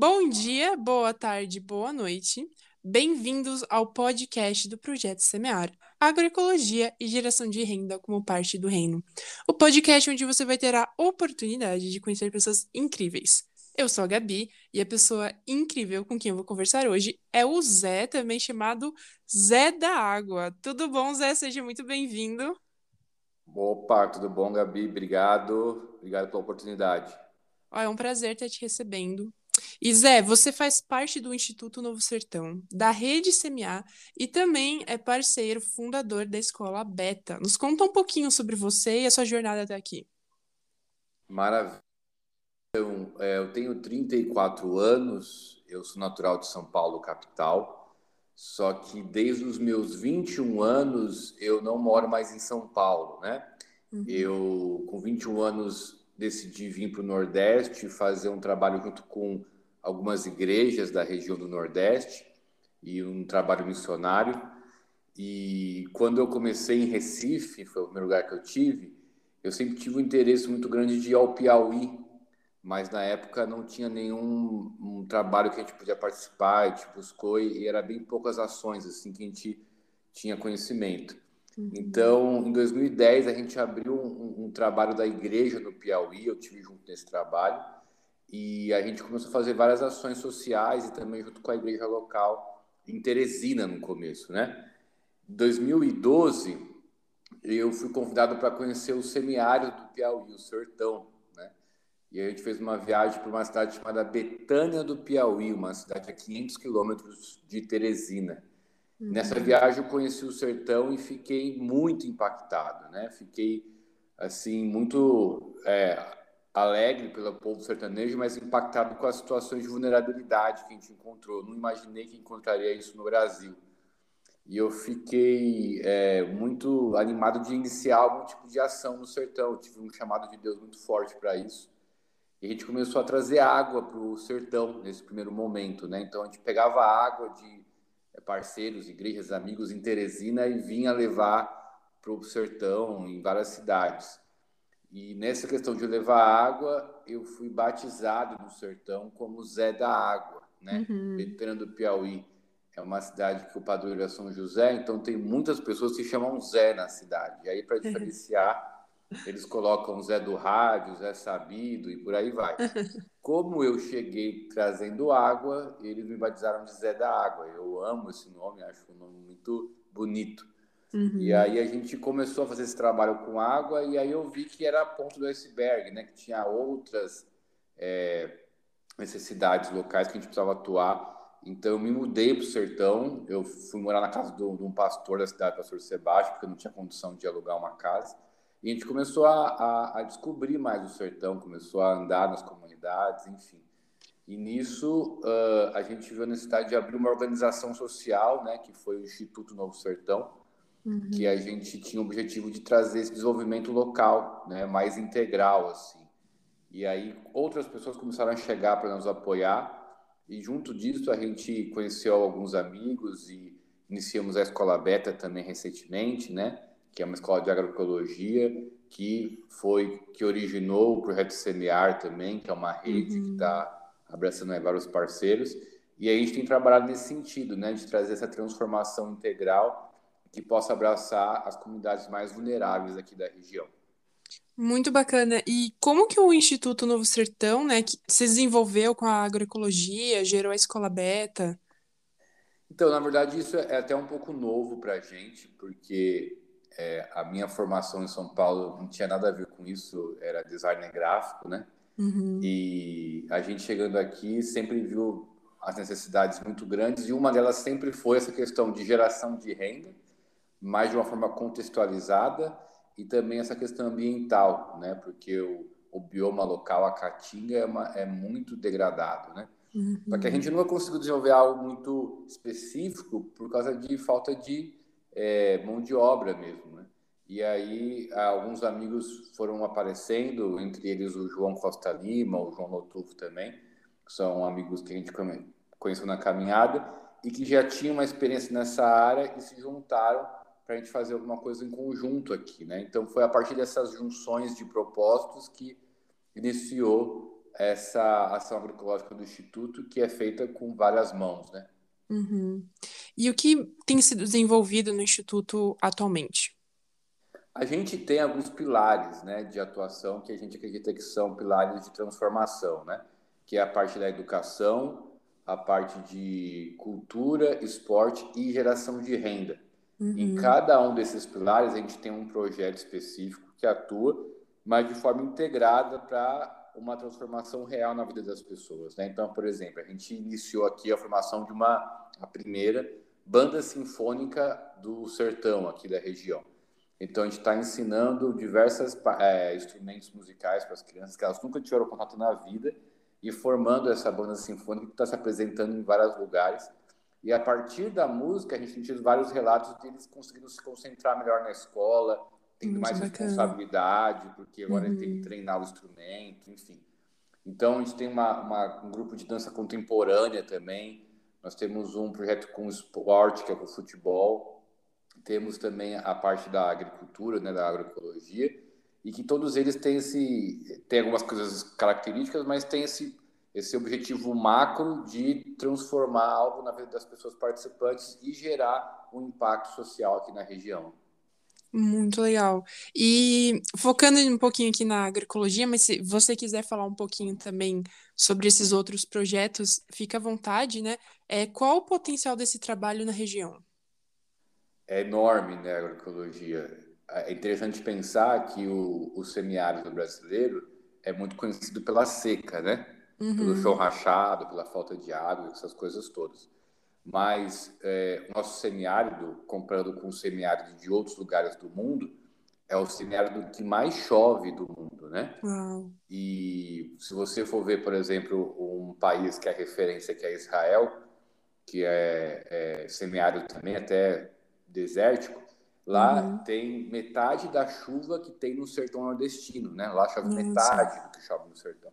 Bom dia, boa tarde, boa noite. Bem-vindos ao podcast do Projeto Semear, Agroecologia e Geração de Renda como parte do reino. O podcast onde você vai ter a oportunidade de conhecer pessoas incríveis. Eu sou a Gabi e a pessoa incrível com quem eu vou conversar hoje é o Zé, também chamado Zé da Água. Tudo bom, Zé? Seja muito bem-vindo. Opa, tudo bom, Gabi? Obrigado. Obrigado pela oportunidade. é um prazer estar te recebendo. E Zé, você faz parte do Instituto Novo Sertão, da Rede CMA e também é parceiro fundador da Escola Beta. Nos conta um pouquinho sobre você e a sua jornada até aqui. Maravilha. Então, é, eu tenho 34 anos, eu sou natural de São Paulo, capital, só que desde os meus 21 anos eu não moro mais em São Paulo, né? Uhum. Eu, com 21 anos, decidi vir para o Nordeste fazer um trabalho junto com algumas igrejas da região do Nordeste e um trabalho missionário. E quando eu comecei em Recife, foi o primeiro lugar que eu tive, eu sempre tive um interesse muito grande de ir ao Piauí, mas na época não tinha nenhum um trabalho que a gente podia participar, a gente buscou e era bem poucas ações assim que a gente tinha conhecimento. Uhum. Então, em 2010 a gente abriu um, um trabalho da igreja no Piauí, eu tive junto nesse trabalho e a gente começou a fazer várias ações sociais e também junto com a igreja local em Teresina no começo, né? Em 2012, eu fui convidado para conhecer o semiárido do Piauí, o Sertão, né? E a gente fez uma viagem para uma cidade chamada Betânia do Piauí, uma cidade a 500 quilômetros de Teresina. Uhum. Nessa viagem eu conheci o sertão e fiquei muito impactado, né? Fiquei assim muito é, alegre pelo povo sertanejo, mas impactado com as situações de vulnerabilidade que a gente encontrou. Não imaginei que encontraria isso no Brasil. E eu fiquei é, muito animado de iniciar algum tipo de ação no sertão. Eu tive um chamado de Deus muito forte para isso. E a gente começou a trazer água para o sertão nesse primeiro momento, né? Então a gente pegava água de parceiros, igrejas, amigos em Teresina e vinha levar para o sertão em várias cidades. E nessa questão de levar água, eu fui batizado no sertão como Zé da Água, né? Uhum. Veterano do Piauí. É uma cidade que o padroeiro é São José, então tem muitas pessoas que chamam Zé na cidade. E aí, para diferenciar, eles colocam Zé do Rádio, Zé Sabido e por aí vai. Como eu cheguei trazendo água, eles me batizaram de Zé da Água. Eu amo esse nome, acho um nome muito bonito. Uhum. E aí a gente começou a fazer esse trabalho com água e aí eu vi que era a ponta do iceberg, né? Que tinha outras é, necessidades locais que a gente precisava atuar. Então eu me mudei para o sertão, eu fui morar na casa de um pastor da cidade, pastor Sebastião, porque eu não tinha condição de alugar uma casa. E a gente começou a, a, a descobrir mais o sertão, começou a andar nas comunidades, enfim. E nisso uh, a gente viu a necessidade de abrir uma organização social, né, que foi o Instituto Novo Sertão, uhum. que a gente tinha o objetivo de trazer esse desenvolvimento local, né, mais integral assim. E aí outras pessoas começaram a chegar para nos apoiar e junto disso a gente conheceu alguns amigos e iniciamos a escola Beta também recentemente, né, que é uma escola de agroecologia que foi que originou o projeto Semear também, que é uma rede uhum. que está abraçando vários parceiros. E a gente tem trabalhado nesse sentido, né, de trazer essa transformação integral que possa abraçar as comunidades mais vulneráveis aqui da região. Muito bacana. E como que o Instituto Novo Sertão, né, que se desenvolveu com a agroecologia, gerou a Escola Beta? Então, na verdade, isso é até um pouco novo para a gente, porque é, a minha formação em São Paulo não tinha nada a ver com isso, era designer gráfico, né? Uhum. E a gente chegando aqui sempre viu as necessidades muito grandes e uma delas sempre foi essa questão de geração de renda mais de uma forma contextualizada e também essa questão ambiental, né? Porque o, o bioma local, a caatinga, é, uma, é muito degradado, né? Uhum. Só que a gente não conseguiu desenvolver algo muito específico por causa de falta de é, mão de obra mesmo, né? E aí alguns amigos foram aparecendo, entre eles o João Costa Lima, o João Lotufo também, que são amigos que a gente conheceu na caminhada e que já tinham uma experiência nessa área e se juntaram para a gente fazer alguma coisa em conjunto aqui, né? Então foi a partir dessas junções de propósitos que iniciou essa ação agroecológica do Instituto, que é feita com várias mãos, né? Uhum. E o que tem sido desenvolvido no Instituto atualmente? A gente tem alguns pilares né, de atuação que a gente acredita que são pilares de transformação, né? que é a parte da educação, a parte de cultura, esporte e geração de renda. Uhum. Em cada um desses pilares, a gente tem um projeto específico que atua, mas de forma integrada para uma transformação real na vida das pessoas. Né? Então, por exemplo, a gente iniciou aqui a formação de uma, a primeira banda sinfônica do sertão aqui da região. Então, a gente está ensinando diversos é, instrumentos musicais para as crianças que elas nunca tiveram contato na vida e formando essa banda sinfônica que está se apresentando em vários lugares. E a partir da música, a gente tem tido vários relatos de eles conseguindo se concentrar melhor na escola, tendo mais bacana. responsabilidade, porque agora uhum. tem que treinar o instrumento, enfim. Então, a gente tem uma, uma, um grupo de dança contemporânea também. Nós temos um projeto com esporte, que é com futebol. Temos também a parte da agricultura, né, da agroecologia. E que todos eles têm, esse, têm algumas coisas características, mas têm esse, esse objetivo macro de transformar algo na vida das pessoas participantes e gerar um impacto social aqui na região. Muito legal. E focando um pouquinho aqui na agroecologia, mas se você quiser falar um pouquinho também sobre esses outros projetos, fica à vontade, né? É, qual o potencial desse trabalho na região? É enorme, né, a agroecologia. É interessante pensar que o, o semiárido brasileiro é muito conhecido pela seca, né? Uhum. Pelo chão rachado, pela falta de água, essas coisas todas mas é, o nosso semiárido, comparando com o semiárido de outros lugares do mundo, é o semiárido que mais chove do mundo, né? Uau. E se você for ver, por exemplo, um país que é referência, que é Israel, que é, é semiárido também, até desértico, lá uhum. tem metade da chuva que tem no sertão nordestino, né? Lá chove Nossa. metade do que chove no sertão.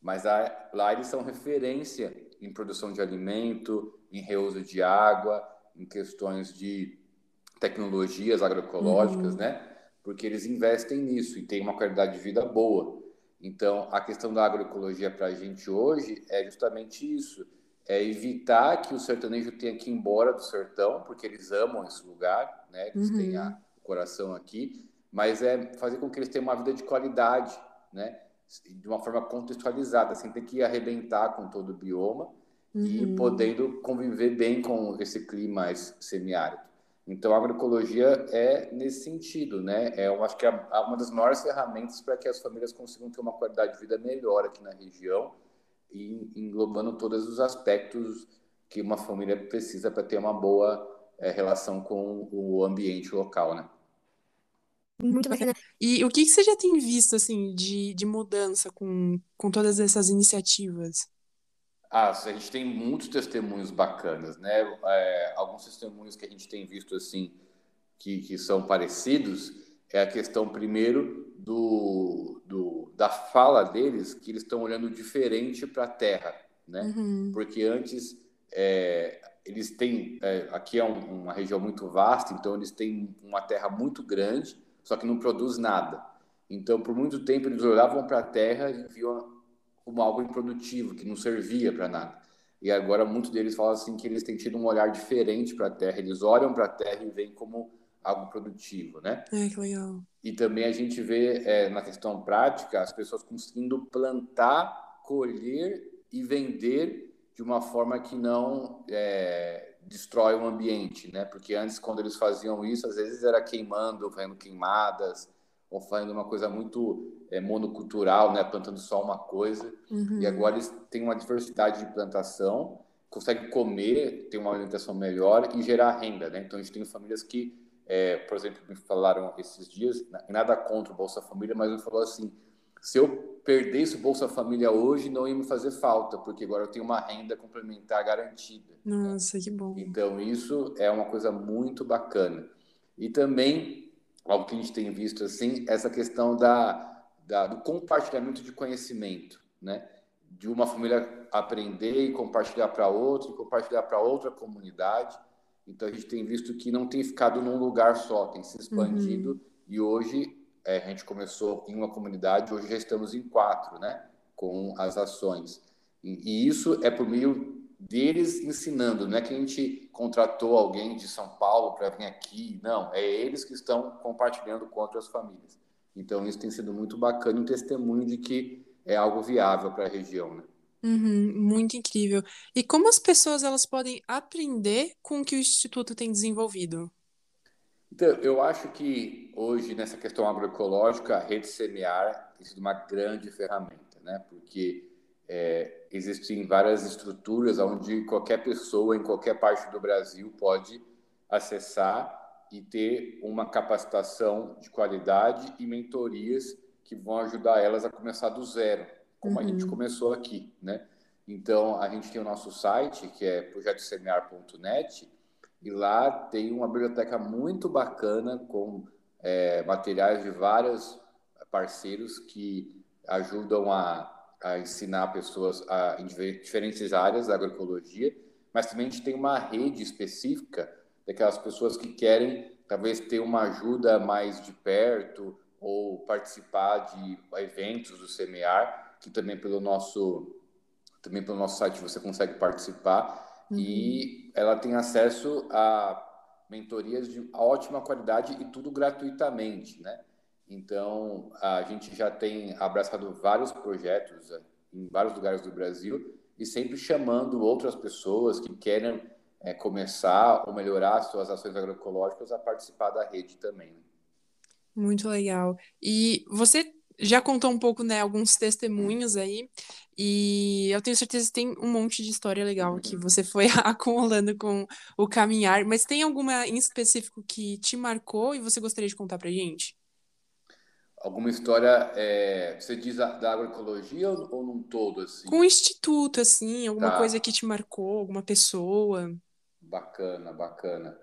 Mas lá, lá eles são referência em produção de alimento, em reuso de água, em questões de tecnologias agroecológicas, uhum. né? Porque eles investem nisso e têm uma qualidade de vida boa. Então, a questão da agroecologia para a gente hoje é justamente isso: é evitar que o sertanejo tenha que ir embora do sertão, porque eles amam esse lugar, né? Eles uhum. têm a, o coração aqui, mas é fazer com que eles tenham uma vida de qualidade, né? de uma forma contextualizada, sem ter que arrebentar com todo o bioma uhum. e podendo conviver bem com esse clima semiárido. Então, a agroecologia é nesse sentido, né? É, eu acho que é uma das maiores ferramentas para que as famílias consigam ter uma qualidade de vida melhor aqui na região e englobando todos os aspectos que uma família precisa para ter uma boa é, relação com o ambiente local, né? Muito bacana. E o que, que você já tem visto, assim, de, de mudança com, com todas essas iniciativas? Ah, a gente tem muitos testemunhos bacanas, né? É, alguns testemunhos que a gente tem visto, assim, que, que são parecidos, é a questão, primeiro, do, do, da fala deles, que eles estão olhando diferente para a terra, né? Uhum. Porque antes, é, eles têm... É, aqui é um, uma região muito vasta, então eles têm uma terra muito grande, só que não produz nada. Então, por muito tempo, eles olhavam para a terra e viam como algo improdutivo, que não servia para nada. E agora, muitos deles falam assim que eles têm tido um olhar diferente para a terra, eles olham para a terra e veem como algo produtivo, né? É, que legal. E também a gente vê, é, na questão prática, as pessoas conseguindo plantar, colher e vender de uma forma que não é, destrói o ambiente, né? Porque antes, quando eles faziam isso, às vezes era queimando, fazendo queimadas, ou fazendo uma coisa muito é, monocultural, né? Plantando só uma coisa. Uhum. E agora eles têm uma diversidade de plantação, conseguem comer, ter uma alimentação melhor e gerar renda, né? Então a gente tem famílias que, é, por exemplo, me falaram esses dias, nada contra o Bolsa Família, mas me falou assim, se eu perdesse o Bolsa Família hoje, não ia me fazer falta, porque agora eu tenho uma renda complementar garantida. Nossa, que bom. Então, isso é uma coisa muito bacana. E também, algo que a gente tem visto assim, essa questão da, da do compartilhamento de conhecimento, né? De uma família aprender e compartilhar para outra, e compartilhar para outra comunidade. Então, a gente tem visto que não tem ficado num lugar só, tem se expandido, uhum. e hoje é, a gente começou em uma comunidade, hoje já estamos em quatro, né? com as ações. E, e isso é por meio deles ensinando, não é que a gente contratou alguém de São Paulo para vir aqui, não, é eles que estão compartilhando com outras famílias. Então isso tem sido muito bacana, um testemunho de que é algo viável para a região, né? Uhum, muito incrível. E como as pessoas elas podem aprender com o que o Instituto tem desenvolvido? Então, eu acho que hoje, nessa questão agroecológica, a rede semear tem sido uma grande ferramenta, né? Porque é, existem várias estruturas onde qualquer pessoa em qualquer parte do Brasil pode acessar e ter uma capacitação de qualidade e mentorias que vão ajudar elas a começar do zero, como uhum. a gente começou aqui, né? Então, a gente tem o nosso site, que é projetosemear.net, e lá tem uma biblioteca muito bacana com é, materiais de vários parceiros que ajudam a a ensinar pessoas a, em diferentes áreas da agroecologia, mas também a gente tem uma rede específica daquelas pessoas que querem talvez ter uma ajuda mais de perto ou participar de eventos do Semear, que também pelo nosso também pelo nosso site você consegue participar uhum. e ela tem acesso a mentorias de ótima qualidade e tudo gratuitamente, né? Então, a gente já tem abraçado vários projetos eh, em vários lugares do Brasil e sempre chamando outras pessoas que querem é, começar ou melhorar suas ações agroecológicas a participar da rede também. Né? Muito legal. E você já contou um pouco, né, alguns testemunhos aí, e eu tenho certeza que tem um monte de história legal que você foi acumulando com o caminhar, mas tem alguma em específico que te marcou e você gostaria de contar pra gente? alguma história, é, você diz da, da agroecologia ou, ou num todo, assim? Com o instituto, assim, alguma tá. coisa que te marcou, alguma pessoa. Bacana, bacana.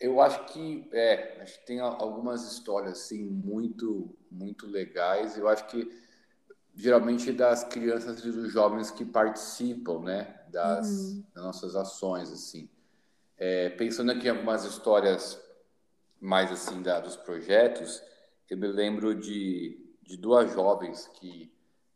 Eu acho que, é, acho que tem algumas histórias, assim, muito, muito legais. Eu acho que, geralmente, das crianças e dos jovens que participam, né, das, uhum. das nossas ações, assim. É, pensando aqui em algumas histórias mais, assim, da, dos projetos eu me lembro de, de duas jovens que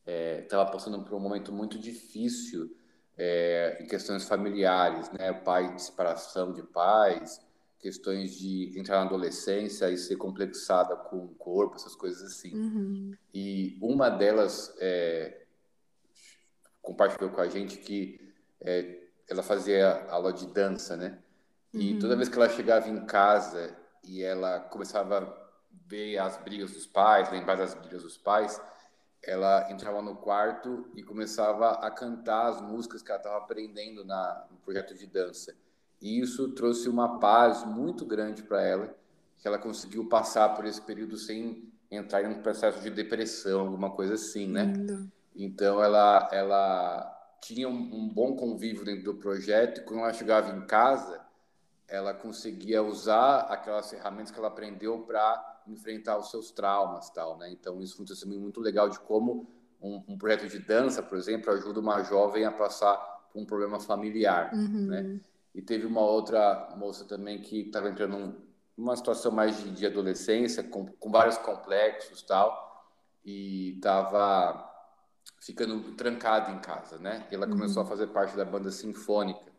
estavam é, passando por um momento muito difícil é, em questões familiares, né? Pai de separação de pais, questões de entrar na adolescência e ser complexada com o corpo, essas coisas assim. Uhum. E uma delas é, compartilhou com a gente que é, ela fazia aula de dança, né? E uhum. toda vez que ela chegava em casa e ela começava ver as brigas dos pais, lembrar das brigas dos pais, ela entrava no quarto e começava a cantar as músicas que ela estava aprendendo na, no projeto de dança. E isso trouxe uma paz muito grande para ela, que ela conseguiu passar por esse período sem entrar em um processo de depressão, alguma coisa assim, né? Lindo. Então ela ela tinha um, um bom convívio dentro do projeto e quando ela chegava em casa, ela conseguia usar aquelas ferramentas que ela aprendeu para enfrentar os seus traumas tal, né? Então isso foi um testemunho muito legal de como um, um, projeto de dança, por exemplo, ajuda uma jovem a passar por um problema familiar, uhum. né? E teve uma outra moça também que estava entrando num, numa situação mais de, de adolescência, com, com, vários complexos tal, e estava ficando trancada em casa, né? E ela uhum. começou a fazer parte da banda sinfônica.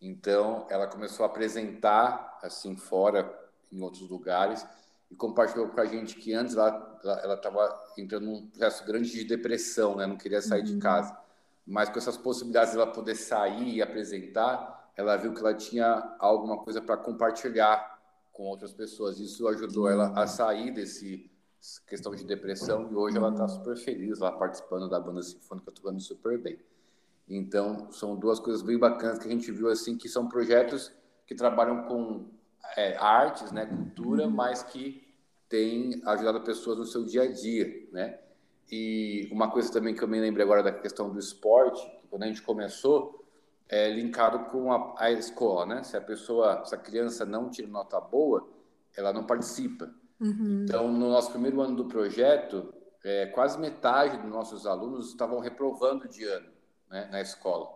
Então, ela começou a apresentar assim fora em outros lugares e compartilhou com a gente que antes ela ela estava entrando num processo grande de depressão, né? Não queria sair uhum. de casa. Mas com essas possibilidades de ela poder sair e apresentar, ela viu que ela tinha alguma coisa para compartilhar com outras pessoas. Isso ajudou ela a sair desse questão de depressão e hoje ela está super feliz lá participando da banda sinfônica, tocando super bem. Então, são duas coisas bem bacanas que a gente viu assim que são projetos que trabalham com é, artes, né, cultura, mas que tem ajudado pessoas no seu dia a dia, né? E uma coisa também que eu me lembrei agora da questão do esporte, que quando a gente começou, é linkado com a, a escola, né? Se a pessoa, se a criança não tira nota boa, ela não participa. Uhum. Então, no nosso primeiro ano do projeto, é, quase metade dos nossos alunos estavam reprovando de ano né, na escola,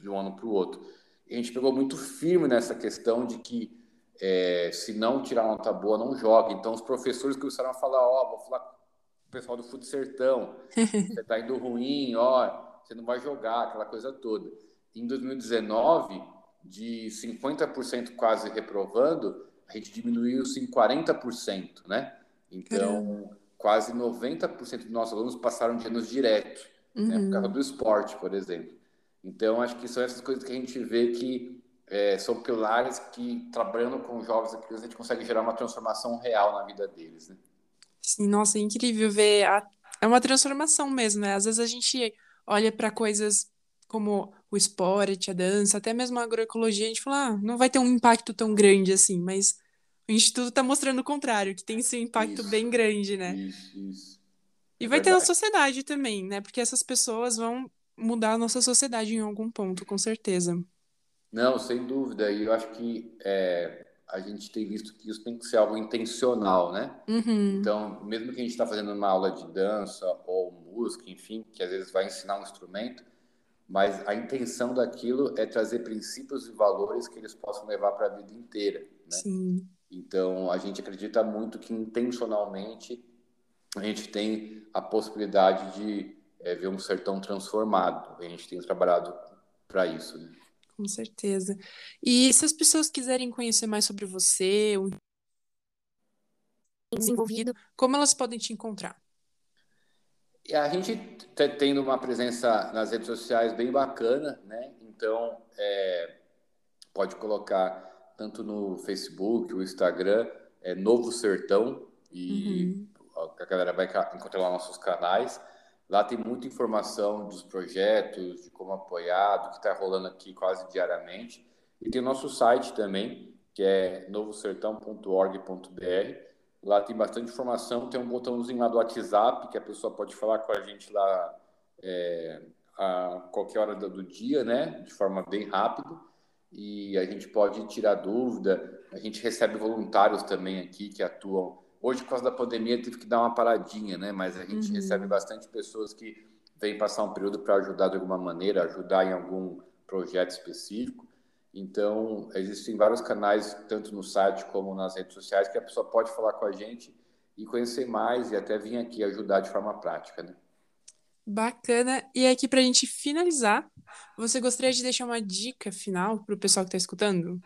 de um ano para o outro. E a gente pegou muito firme nessa questão de que é, se não tirar nota boa, não joga. Então, os professores começaram a falar: Ó, oh, vou falar com o pessoal do Fundo Sertão. você está indo ruim, ó, você não vai jogar, aquela coisa toda. Em 2019, de 50% quase reprovando, a gente diminuiu isso em 40%, né? Então, quase 90% dos nossos alunos passaram de anos direto, uhum. né? por causa uhum. do esporte, por exemplo. Então, acho que são essas coisas que a gente vê que é, são pilares que, trabalhando com jovens e crianças, a gente consegue gerar uma transformação real na vida deles, né? Sim, nossa, é incrível ver. A... É uma transformação mesmo, né? Às vezes a gente olha para coisas como o esporte, a dança, até mesmo a agroecologia, a gente fala, ah, não vai ter um impacto tão grande assim, mas o Instituto está mostrando o contrário, que tem esse impacto isso, bem grande, né? Isso, isso. E é vai verdade. ter na sociedade também, né? Porque essas pessoas vão mudar a nossa sociedade em algum ponto, com certeza. Não, sem dúvida. E eu acho que é, a gente tem visto que isso tem que ser algo intencional, né? Uhum. Então, mesmo que a gente está fazendo uma aula de dança ou música, enfim, que às vezes vai ensinar um instrumento, mas a intenção daquilo é trazer princípios e valores que eles possam levar para a vida inteira, né? Sim. Então, a gente acredita muito que intencionalmente a gente tem a possibilidade de é, ver um sertão transformado. A gente tem trabalhado para isso. Né? Com certeza. E se as pessoas quiserem conhecer mais sobre você, o desenvolvido, como elas podem te encontrar? A gente está tendo uma presença nas redes sociais bem bacana, né? Então, é, pode colocar tanto no Facebook, o Instagram, é Novo Sertão, e uhum. a galera vai encontrar lá nossos canais. Lá tem muita informação dos projetos, de como apoiar, do que está rolando aqui quase diariamente. E tem o nosso site também, que é novosertão.org.br. Lá tem bastante informação, tem um botãozinho lá do WhatsApp, que a pessoa pode falar com a gente lá é, a qualquer hora do dia, né? De forma bem rápida e a gente pode tirar dúvida. A gente recebe voluntários também aqui que atuam. Hoje, por causa da pandemia, teve que dar uma paradinha, né? Mas a gente uhum. recebe bastante pessoas que vêm passar um período para ajudar de alguma maneira, ajudar em algum projeto específico. Então, existem vários canais, tanto no site como nas redes sociais, que a pessoa pode falar com a gente e conhecer mais e até vir aqui ajudar de forma prática, né? Bacana. E aqui para a gente finalizar, você gostaria de deixar uma dica final para o pessoal que está escutando?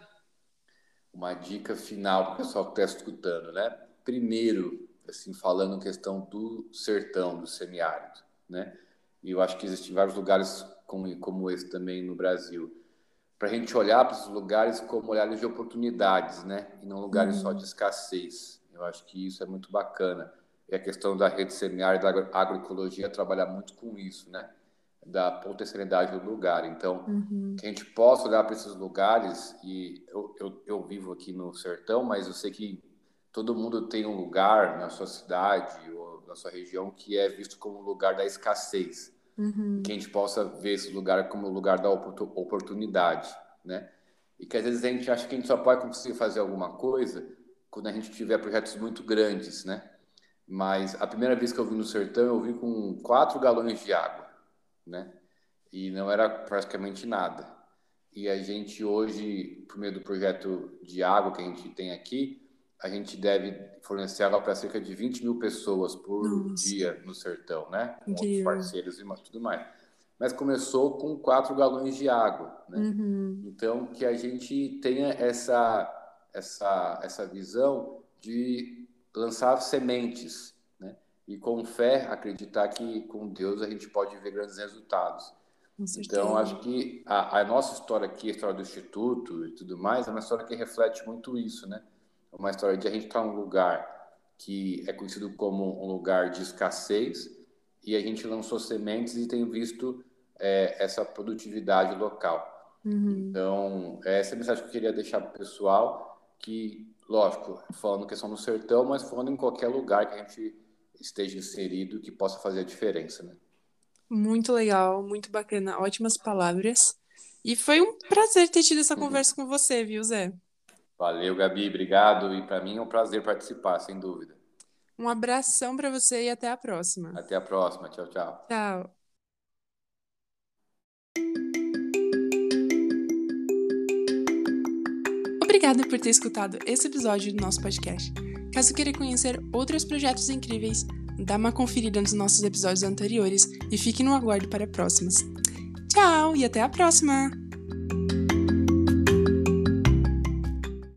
Uma dica final para o pessoal que está escutando, né? Primeiro, assim, falando questão do sertão, do semiárido, né? E eu acho que existem vários lugares como, como esse também no Brasil. Para a gente olhar para esses lugares como olhares de oportunidades, né? E não lugares uhum. só de escassez. Eu acho que isso é muito bacana e a questão da rede semiárida da agroecologia trabalhar muito com isso, né? Da potencialidade do lugar. Então, uhum. que a gente possa olhar para esses lugares, e eu, eu, eu, vivo aqui no sertão, mas eu sei que todo mundo tem um lugar na sua cidade ou na sua região que é visto como um lugar da escassez. Uhum. Que a gente possa ver esse lugar como um lugar da oportunidade, né? E que às vezes a gente acha que a gente só pode conseguir fazer alguma coisa quando a gente tiver projetos muito grandes, né? Mas a primeira vez que eu vi no sertão, eu vi com quatro galões de água, né? E não era praticamente nada. E a gente hoje, por meio do projeto de água que a gente tem aqui, a gente deve fornecer água para cerca de 20 mil pessoas por Nossa. dia no sertão, né? Com outros parceiros e tudo mais. Mas começou com quatro galões de água, né? Uhum. Então, que a gente tenha essa, essa, essa visão de lançar sementes, né? E com fé acreditar que com Deus a gente pode ver grandes resultados. Então, acho que a, a, nossa história aqui, a história do Instituto e tudo mais, é uma história que reflete muito isso, né? É uma história de a gente estar num lugar que é conhecido como um lugar de escassez e a gente lançou sementes e tem visto é, essa produtividade local. Uhum. Então, essa é a mensagem que eu queria deixar para o pessoal, que lógico, falando questão no sertão, mas falando em qualquer lugar que a gente esteja inserido que possa fazer a diferença, né? Muito legal, muito bacana, ótimas palavras. E foi um prazer ter tido essa uhum. conversa com você, viu, Zé? Valeu, Gabi, obrigado. E para mim é um prazer participar, sem dúvida. Um abração para você e até a próxima. Até a próxima. Tchau, tchau. Tchau. Obrigada por ter escutado esse episódio do nosso podcast. Caso queira conhecer outros projetos incríveis, dá uma conferida nos nossos episódios anteriores e fique no aguardo para próximas. Tchau e até a próxima!